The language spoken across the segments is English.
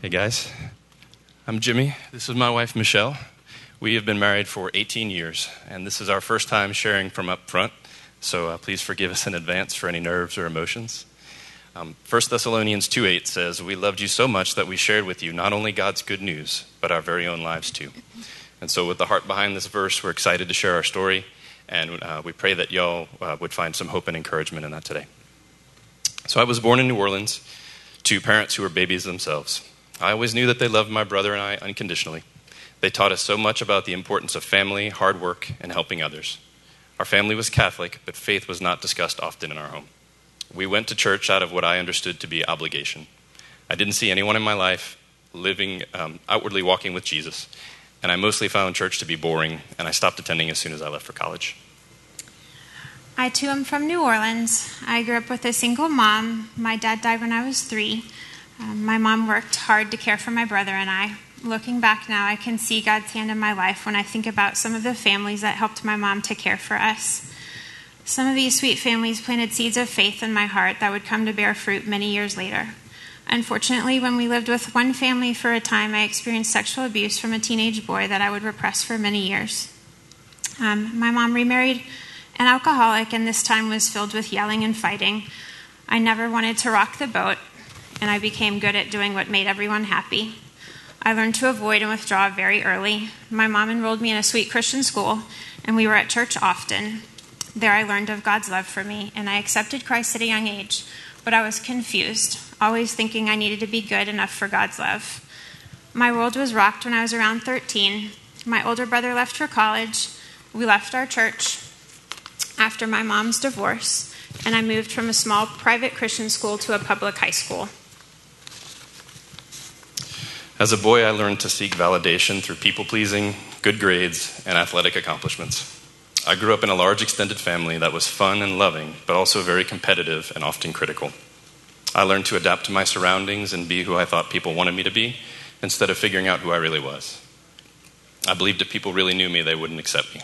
Hey guys, I'm Jimmy. This is my wife Michelle. We have been married for 18 years, and this is our first time sharing from up front, so uh, please forgive us in advance for any nerves or emotions. Um, 1 Thessalonians 2 8 says, We loved you so much that we shared with you not only God's good news, but our very own lives too. And so, with the heart behind this verse, we're excited to share our story, and uh, we pray that y'all uh, would find some hope and encouragement in that today. So, I was born in New Orleans to parents who were babies themselves. I always knew that they loved my brother and I unconditionally. They taught us so much about the importance of family, hard work, and helping others. Our family was Catholic, but faith was not discussed often in our home. We went to church out of what I understood to be obligation. I didn't see anyone in my life living, um, outwardly walking with Jesus, and I mostly found church to be boring, and I stopped attending as soon as I left for college. I too am from New Orleans. I grew up with a single mom. My dad died when I was three. Um, my mom worked hard to care for my brother and I. Looking back now, I can see God's hand in my life when I think about some of the families that helped my mom to care for us. Some of these sweet families planted seeds of faith in my heart that would come to bear fruit many years later. Unfortunately, when we lived with one family for a time, I experienced sexual abuse from a teenage boy that I would repress for many years. Um, my mom remarried an alcoholic, and this time was filled with yelling and fighting. I never wanted to rock the boat, and I became good at doing what made everyone happy. I learned to avoid and withdraw very early. My mom enrolled me in a sweet Christian school, and we were at church often. There I learned of God's love for me, and I accepted Christ at a young age, but I was confused, always thinking I needed to be good enough for God's love. My world was rocked when I was around 13. My older brother left for college. We left our church after my mom's divorce, and I moved from a small private Christian school to a public high school. As a boy, I learned to seek validation through people pleasing, good grades, and athletic accomplishments. I grew up in a large extended family that was fun and loving, but also very competitive and often critical. I learned to adapt to my surroundings and be who I thought people wanted me to be instead of figuring out who I really was. I believed if people really knew me, they wouldn't accept me.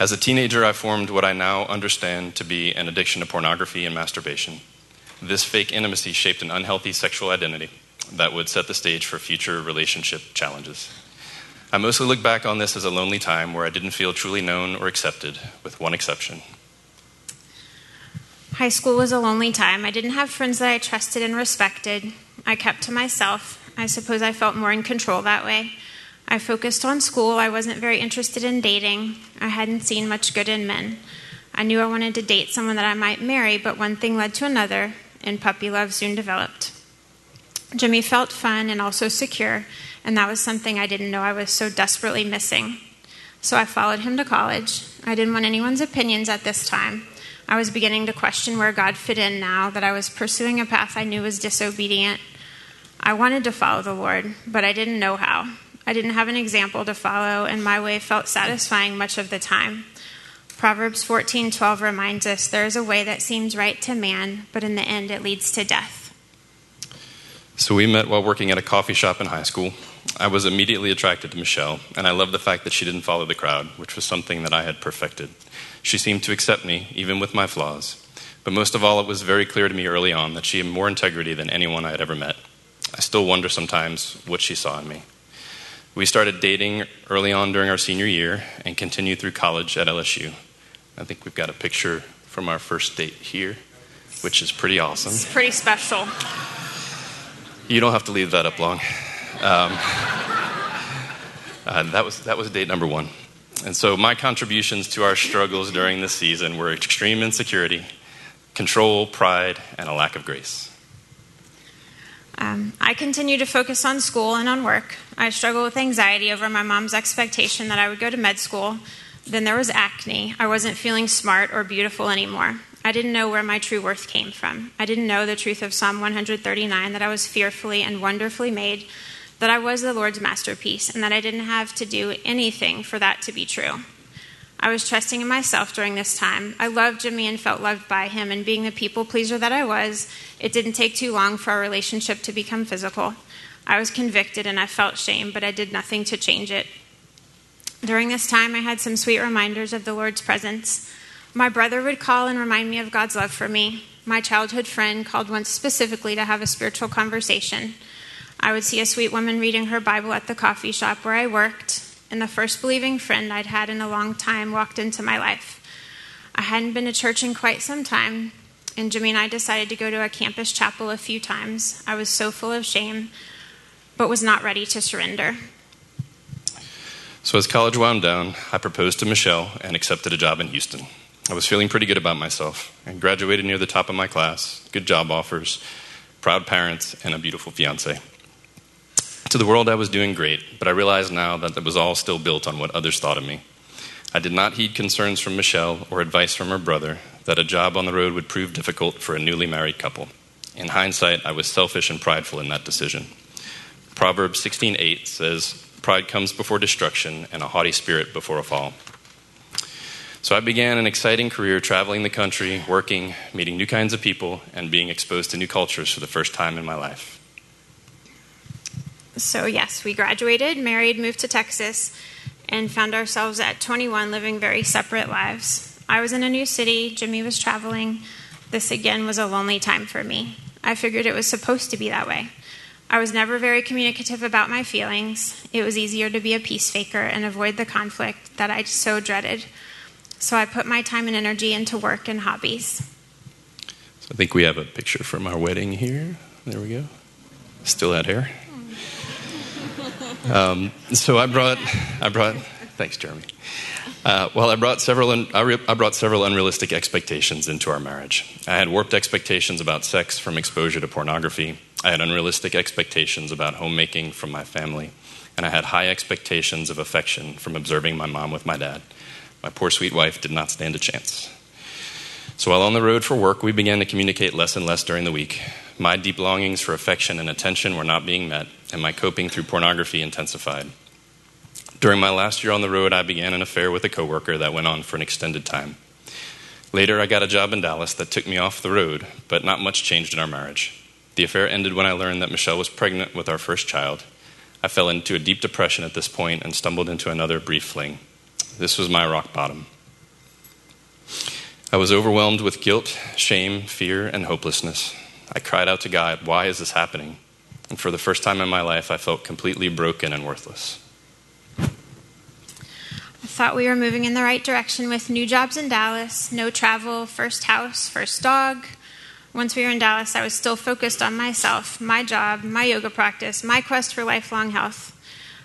As a teenager, I formed what I now understand to be an addiction to pornography and masturbation. This fake intimacy shaped an unhealthy sexual identity that would set the stage for future relationship challenges. I mostly look back on this as a lonely time where I didn't feel truly known or accepted, with one exception. High school was a lonely time. I didn't have friends that I trusted and respected. I kept to myself. I suppose I felt more in control that way. I focused on school. I wasn't very interested in dating. I hadn't seen much good in men. I knew I wanted to date someone that I might marry, but one thing led to another, and puppy love soon developed. Jimmy felt fun and also secure, and that was something I didn't know I was so desperately missing. So I followed him to college. I didn't want anyone's opinions at this time. I was beginning to question where God fit in now that I was pursuing a path I knew was disobedient. I wanted to follow the Lord, but I didn't know how. I didn't have an example to follow, and my way felt satisfying much of the time. Proverbs 14:12 reminds us there is a way that seems right to man, but in the end it leads to death. So we met while working at a coffee shop in high school. I was immediately attracted to Michelle, and I loved the fact that she didn't follow the crowd, which was something that I had perfected. She seemed to accept me, even with my flaws. But most of all, it was very clear to me early on that she had more integrity than anyone I had ever met. I still wonder sometimes what she saw in me. We started dating early on during our senior year and continued through college at LSU. I think we've got a picture from our first date here, which is pretty awesome. It's pretty special. You don't have to leave that up long. Um, uh, that, was, that was date number one. And so my contributions to our struggles during this season were extreme insecurity, control, pride, and a lack of grace. Um, I continued to focus on school and on work. I struggled with anxiety over my mom's expectation that I would go to med school. Then there was acne. I wasn't feeling smart or beautiful anymore. I didn't know where my true worth came from. I didn't know the truth of Psalm 139 that I was fearfully and wonderfully made, that I was the Lord's masterpiece, and that I didn't have to do anything for that to be true. I was trusting in myself during this time. I loved Jimmy and felt loved by him, and being the people pleaser that I was, it didn't take too long for our relationship to become physical. I was convicted and I felt shame, but I did nothing to change it. During this time, I had some sweet reminders of the Lord's presence. My brother would call and remind me of God's love for me. My childhood friend called once specifically to have a spiritual conversation. I would see a sweet woman reading her Bible at the coffee shop where I worked, and the first believing friend I'd had in a long time walked into my life. I hadn't been to church in quite some time, and Jimmy and I decided to go to a campus chapel a few times. I was so full of shame, but was not ready to surrender. So, as college wound down, I proposed to Michelle and accepted a job in Houston. I was feeling pretty good about myself and graduated near the top of my class, good job offers, proud parents, and a beautiful fiance. To the world, I was doing great, but I realized now that it was all still built on what others thought of me. I did not heed concerns from Michelle or advice from her brother that a job on the road would prove difficult for a newly married couple. In hindsight, I was selfish and prideful in that decision. Proverbs 16:8 says, "Pride comes before destruction, and a haughty spirit before a fall." So I began an exciting career traveling the country, working, meeting new kinds of people, and being exposed to new cultures for the first time in my life. So, yes, we graduated, married, moved to Texas, and found ourselves at 21 living very separate lives. I was in a new city, Jimmy was traveling. This again was a lonely time for me. I figured it was supposed to be that way. I was never very communicative about my feelings. It was easier to be a peace faker and avoid the conflict that I so dreaded. So I put my time and energy into work and hobbies. So I think we have a picture from our wedding here. There we go. Still had hair. Um, so I brought, I brought. Thanks, Jeremy. Uh, well, I brought several. Un, I, re, I brought several unrealistic expectations into our marriage. I had warped expectations about sex from exposure to pornography. I had unrealistic expectations about homemaking from my family, and I had high expectations of affection from observing my mom with my dad. My poor sweet wife did not stand a chance. So while on the road for work, we began to communicate less and less during the week. My deep longings for affection and attention were not being met, and my coping through pornography intensified. During my last year on the road, I began an affair with a coworker that went on for an extended time. Later, I got a job in Dallas that took me off the road, but not much changed in our marriage. The affair ended when I learned that Michelle was pregnant with our first child. I fell into a deep depression at this point and stumbled into another brief fling. This was my rock bottom. I was overwhelmed with guilt, shame, fear, and hopelessness. I cried out to God, Why is this happening? And for the first time in my life, I felt completely broken and worthless. I thought we were moving in the right direction with new jobs in Dallas, no travel, first house, first dog. Once we were in Dallas, I was still focused on myself, my job, my yoga practice, my quest for lifelong health.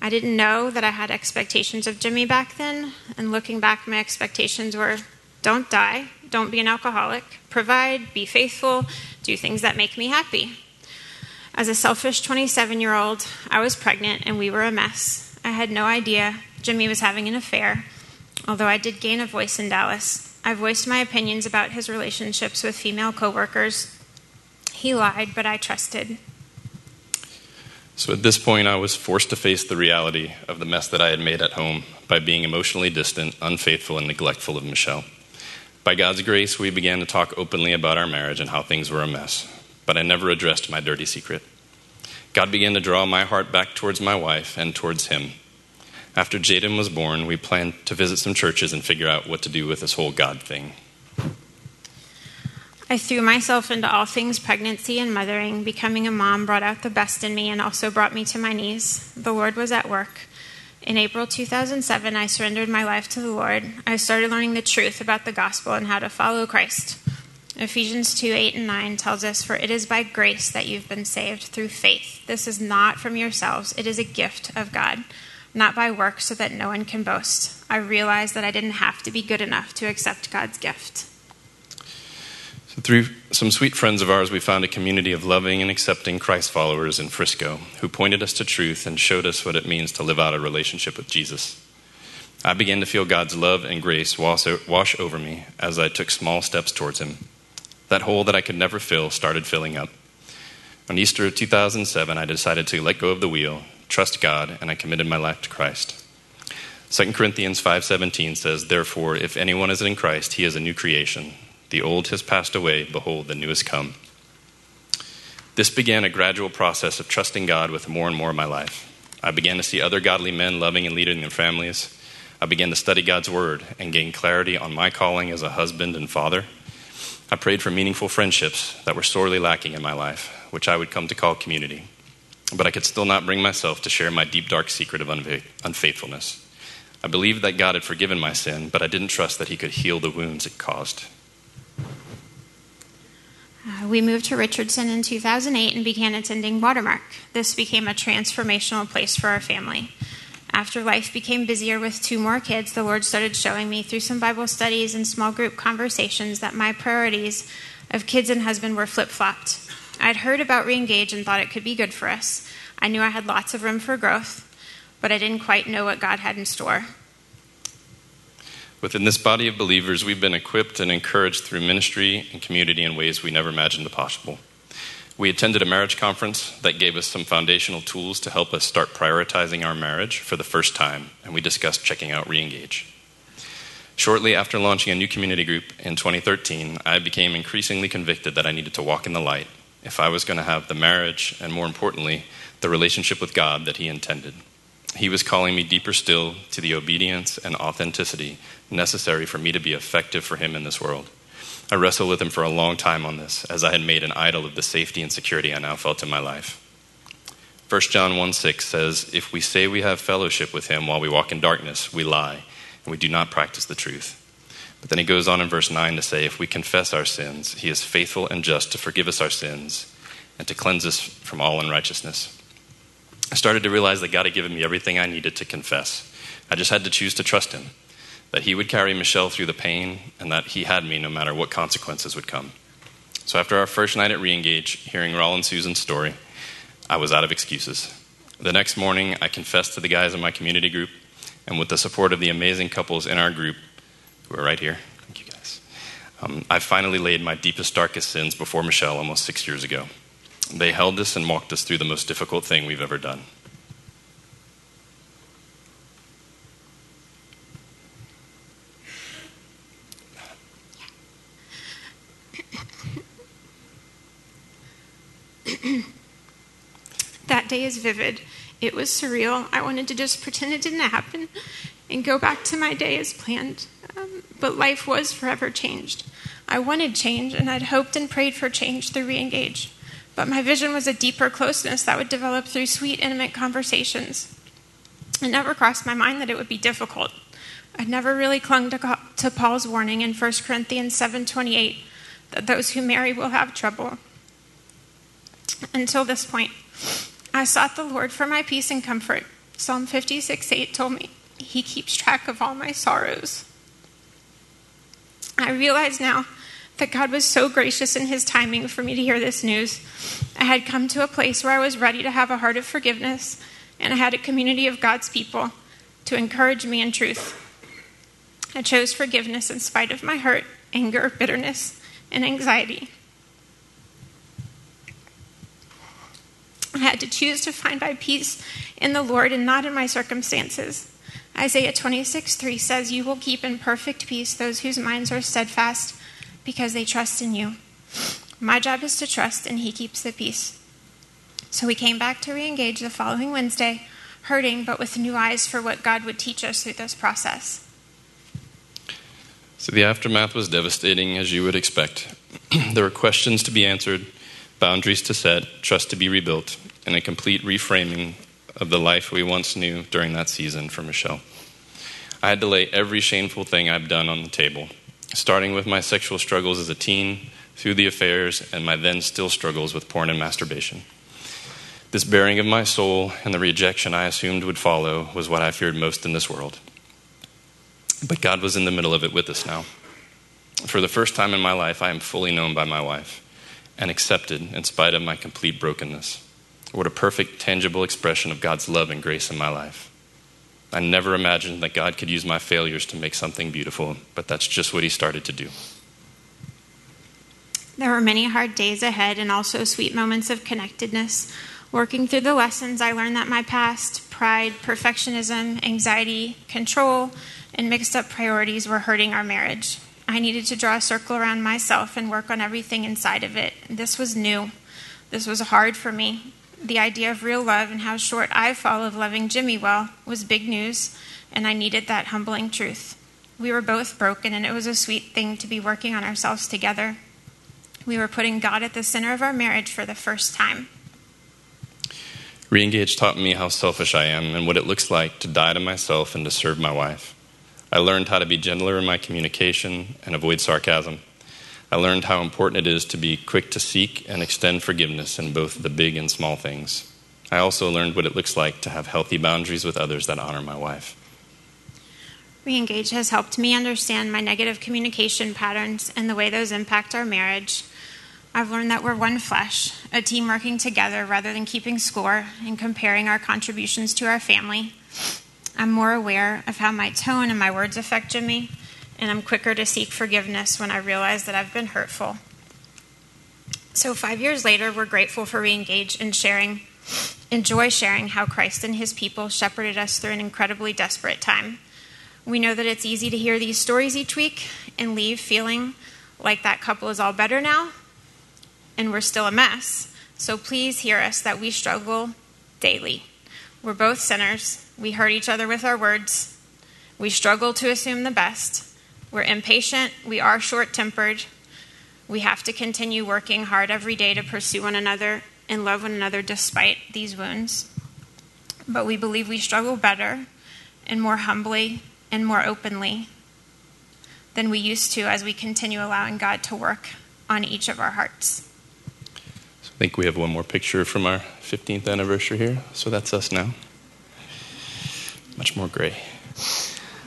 I didn't know that I had expectations of Jimmy back then, and looking back, my expectations were don't die, don't be an alcoholic, provide, be faithful, do things that make me happy. As a selfish 27 year old, I was pregnant and we were a mess. I had no idea Jimmy was having an affair, although I did gain a voice in Dallas. I voiced my opinions about his relationships with female coworkers. He lied, but I trusted. So at this point, I was forced to face the reality of the mess that I had made at home by being emotionally distant, unfaithful, and neglectful of Michelle. By God's grace, we began to talk openly about our marriage and how things were a mess, but I never addressed my dirty secret. God began to draw my heart back towards my wife and towards Him. After Jaden was born, we planned to visit some churches and figure out what to do with this whole God thing. I threw myself into all things pregnancy and mothering. Becoming a mom brought out the best in me and also brought me to my knees. The Lord was at work. In April 2007, I surrendered my life to the Lord. I started learning the truth about the gospel and how to follow Christ. Ephesians 2 8 and 9 tells us, For it is by grace that you've been saved through faith. This is not from yourselves, it is a gift of God, not by works, so that no one can boast. I realized that I didn't have to be good enough to accept God's gift. Through some sweet friends of ours, we found a community of loving and accepting Christ followers in Frisco who pointed us to truth and showed us what it means to live out a relationship with Jesus. I began to feel God's love and grace wash over me as I took small steps towards Him. That hole that I could never fill started filling up. On Easter of 2007, I decided to let go of the wheel, trust God, and I committed my life to Christ. 2 Corinthians 5:17 says, "Therefore, if anyone is in Christ, he is a new creation. The old has passed away, behold, the new has come. This began a gradual process of trusting God with more and more of my life. I began to see other godly men loving and leading their families. I began to study God's word and gain clarity on my calling as a husband and father. I prayed for meaningful friendships that were sorely lacking in my life, which I would come to call community. but I could still not bring myself to share my deep, dark secret of unfaithfulness. I believed that God had forgiven my sin, but I didn't trust that He could heal the wounds it caused. We moved to Richardson in 2008 and began attending Watermark. This became a transformational place for our family. After life became busier with two more kids, the Lord started showing me through some Bible studies and small group conversations that my priorities of kids and husband were flip flopped. I'd heard about Reengage and thought it could be good for us. I knew I had lots of room for growth, but I didn't quite know what God had in store. Within this body of believers, we've been equipped and encouraged through ministry and community in ways we never imagined possible. We attended a marriage conference that gave us some foundational tools to help us start prioritizing our marriage for the first time, and we discussed checking out Reengage. Shortly after launching a new community group in 2013, I became increasingly convicted that I needed to walk in the light if I was going to have the marriage and, more importantly, the relationship with God that He intended. He was calling me deeper still to the obedience and authenticity necessary for me to be effective for Him in this world. I wrestled with Him for a long time on this, as I had made an idol of the safety and security I now felt in my life. 1 John 1 6 says, If we say we have fellowship with Him while we walk in darkness, we lie, and we do not practice the truth. But then he goes on in verse 9 to say, If we confess our sins, he is faithful and just to forgive us our sins and to cleanse us from all unrighteousness. I started to realize that God had given me everything I needed to confess. I just had to choose to trust Him, that He would carry Michelle through the pain, and that He had me no matter what consequences would come. So after our first night at Reengage, hearing and Susan's story, I was out of excuses. The next morning, I confessed to the guys in my community group, and with the support of the amazing couples in our group, who are right here, thank you guys, um, I finally laid my deepest, darkest sins before Michelle almost six years ago. They held us and walked us through the most difficult thing we've ever done. that day is vivid. It was surreal. I wanted to just pretend it didn't happen and go back to my day as planned. Um, but life was forever changed. I wanted change, and I'd hoped and prayed for change through Reengage. But my vision was a deeper closeness that would develop through sweet, intimate conversations. It never crossed my mind that it would be difficult. I'd never really clung to, to Paul's warning in 1 Corinthians 7:28 that those who marry will have trouble. Until this point, I sought the Lord for my peace and comfort. Psalm 56:8 told me, He keeps track of all my sorrows. I realize now that God was so gracious in His timing for me to hear this news. I had come to a place where I was ready to have a heart of forgiveness, and I had a community of God's people to encourage me in truth. I chose forgiveness in spite of my hurt, anger, bitterness, and anxiety. I had to choose to find my peace in the Lord and not in my circumstances. Isaiah 26, 3 says, You will keep in perfect peace those whose minds are steadfast because they trust in you. My job is to trust, and He keeps the peace. So we came back to reengage the following Wednesday, hurting but with new eyes for what God would teach us through this process. So the aftermath was devastating, as you would expect. there were questions to be answered, boundaries to set, trust to be rebuilt, and a complete reframing of the life we once knew during that season for Michelle. I had to lay every shameful thing I've done on the table, starting with my sexual struggles as a teen, through the affairs, and my then still struggles with porn and masturbation. This bearing of my soul and the rejection I assumed would follow was what I feared most in this world. But God was in the middle of it with us now. For the first time in my life, I am fully known by my wife and accepted in spite of my complete brokenness. What a perfect, tangible expression of God's love and grace in my life. I never imagined that God could use my failures to make something beautiful, but that's just what He started to do. There were many hard days ahead and also sweet moments of connectedness. Working through the lessons, I learned that my past, pride, perfectionism, anxiety, control, and mixed up priorities were hurting our marriage. I needed to draw a circle around myself and work on everything inside of it. This was new. This was hard for me. The idea of real love and how short I fall of loving Jimmy well was big news, and I needed that humbling truth. We were both broken, and it was a sweet thing to be working on ourselves together. We were putting God at the center of our marriage for the first time. Reengage taught me how selfish I am and what it looks like to die to myself and to serve my wife. I learned how to be gentler in my communication and avoid sarcasm. I learned how important it is to be quick to seek and extend forgiveness in both the big and small things. I also learned what it looks like to have healthy boundaries with others that honor my wife. Reengage has helped me understand my negative communication patterns and the way those impact our marriage. I've learned that we're one flesh, a team working together rather than keeping score and comparing our contributions to our family. I'm more aware of how my tone and my words affect Jimmy, and I'm quicker to seek forgiveness when I realize that I've been hurtful. So, five years later, we're grateful for Reengage and sharing, enjoy sharing how Christ and his people shepherded us through an incredibly desperate time. We know that it's easy to hear these stories each week and leave feeling like that couple is all better now and we're still a mess. So please hear us that we struggle daily. We're both sinners. We hurt each other with our words. We struggle to assume the best. We're impatient. We are short tempered. We have to continue working hard every day to pursue one another and love one another despite these wounds. But we believe we struggle better and more humbly and more openly than we used to as we continue allowing God to work on each of our hearts. So I think we have one more picture from our 15th anniversary here. So that's us now. Much more gray.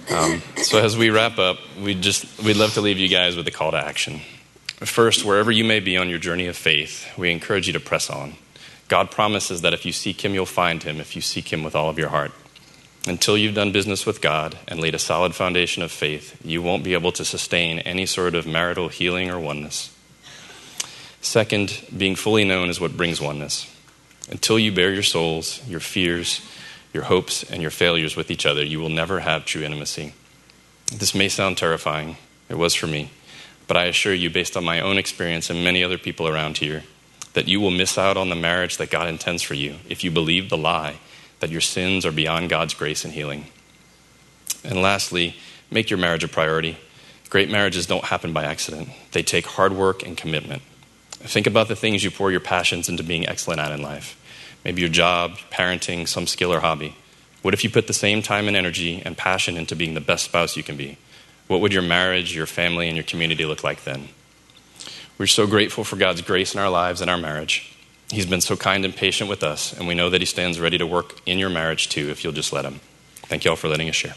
Um, so as we wrap up, we just we'd love to leave you guys with a call to action. First, wherever you may be on your journey of faith, we encourage you to press on. God promises that if you seek Him, you'll find Him if you seek Him with all of your heart. Until you've done business with God and laid a solid foundation of faith, you won't be able to sustain any sort of marital healing or oneness. Second, being fully known is what brings oneness. Until you bear your souls, your fears, your hopes, and your failures with each other, you will never have true intimacy. This may sound terrifying. It was for me. But I assure you, based on my own experience and many other people around here, that you will miss out on the marriage that God intends for you if you believe the lie that your sins are beyond God's grace and healing. And lastly, make your marriage a priority. Great marriages don't happen by accident, they take hard work and commitment. Think about the things you pour your passions into being excellent at in life. Maybe your job, parenting, some skill or hobby. What if you put the same time and energy and passion into being the best spouse you can be? What would your marriage, your family, and your community look like then? We're so grateful for God's grace in our lives and our marriage. He's been so kind and patient with us, and we know that He stands ready to work in your marriage too if you'll just let Him. Thank you all for letting us share.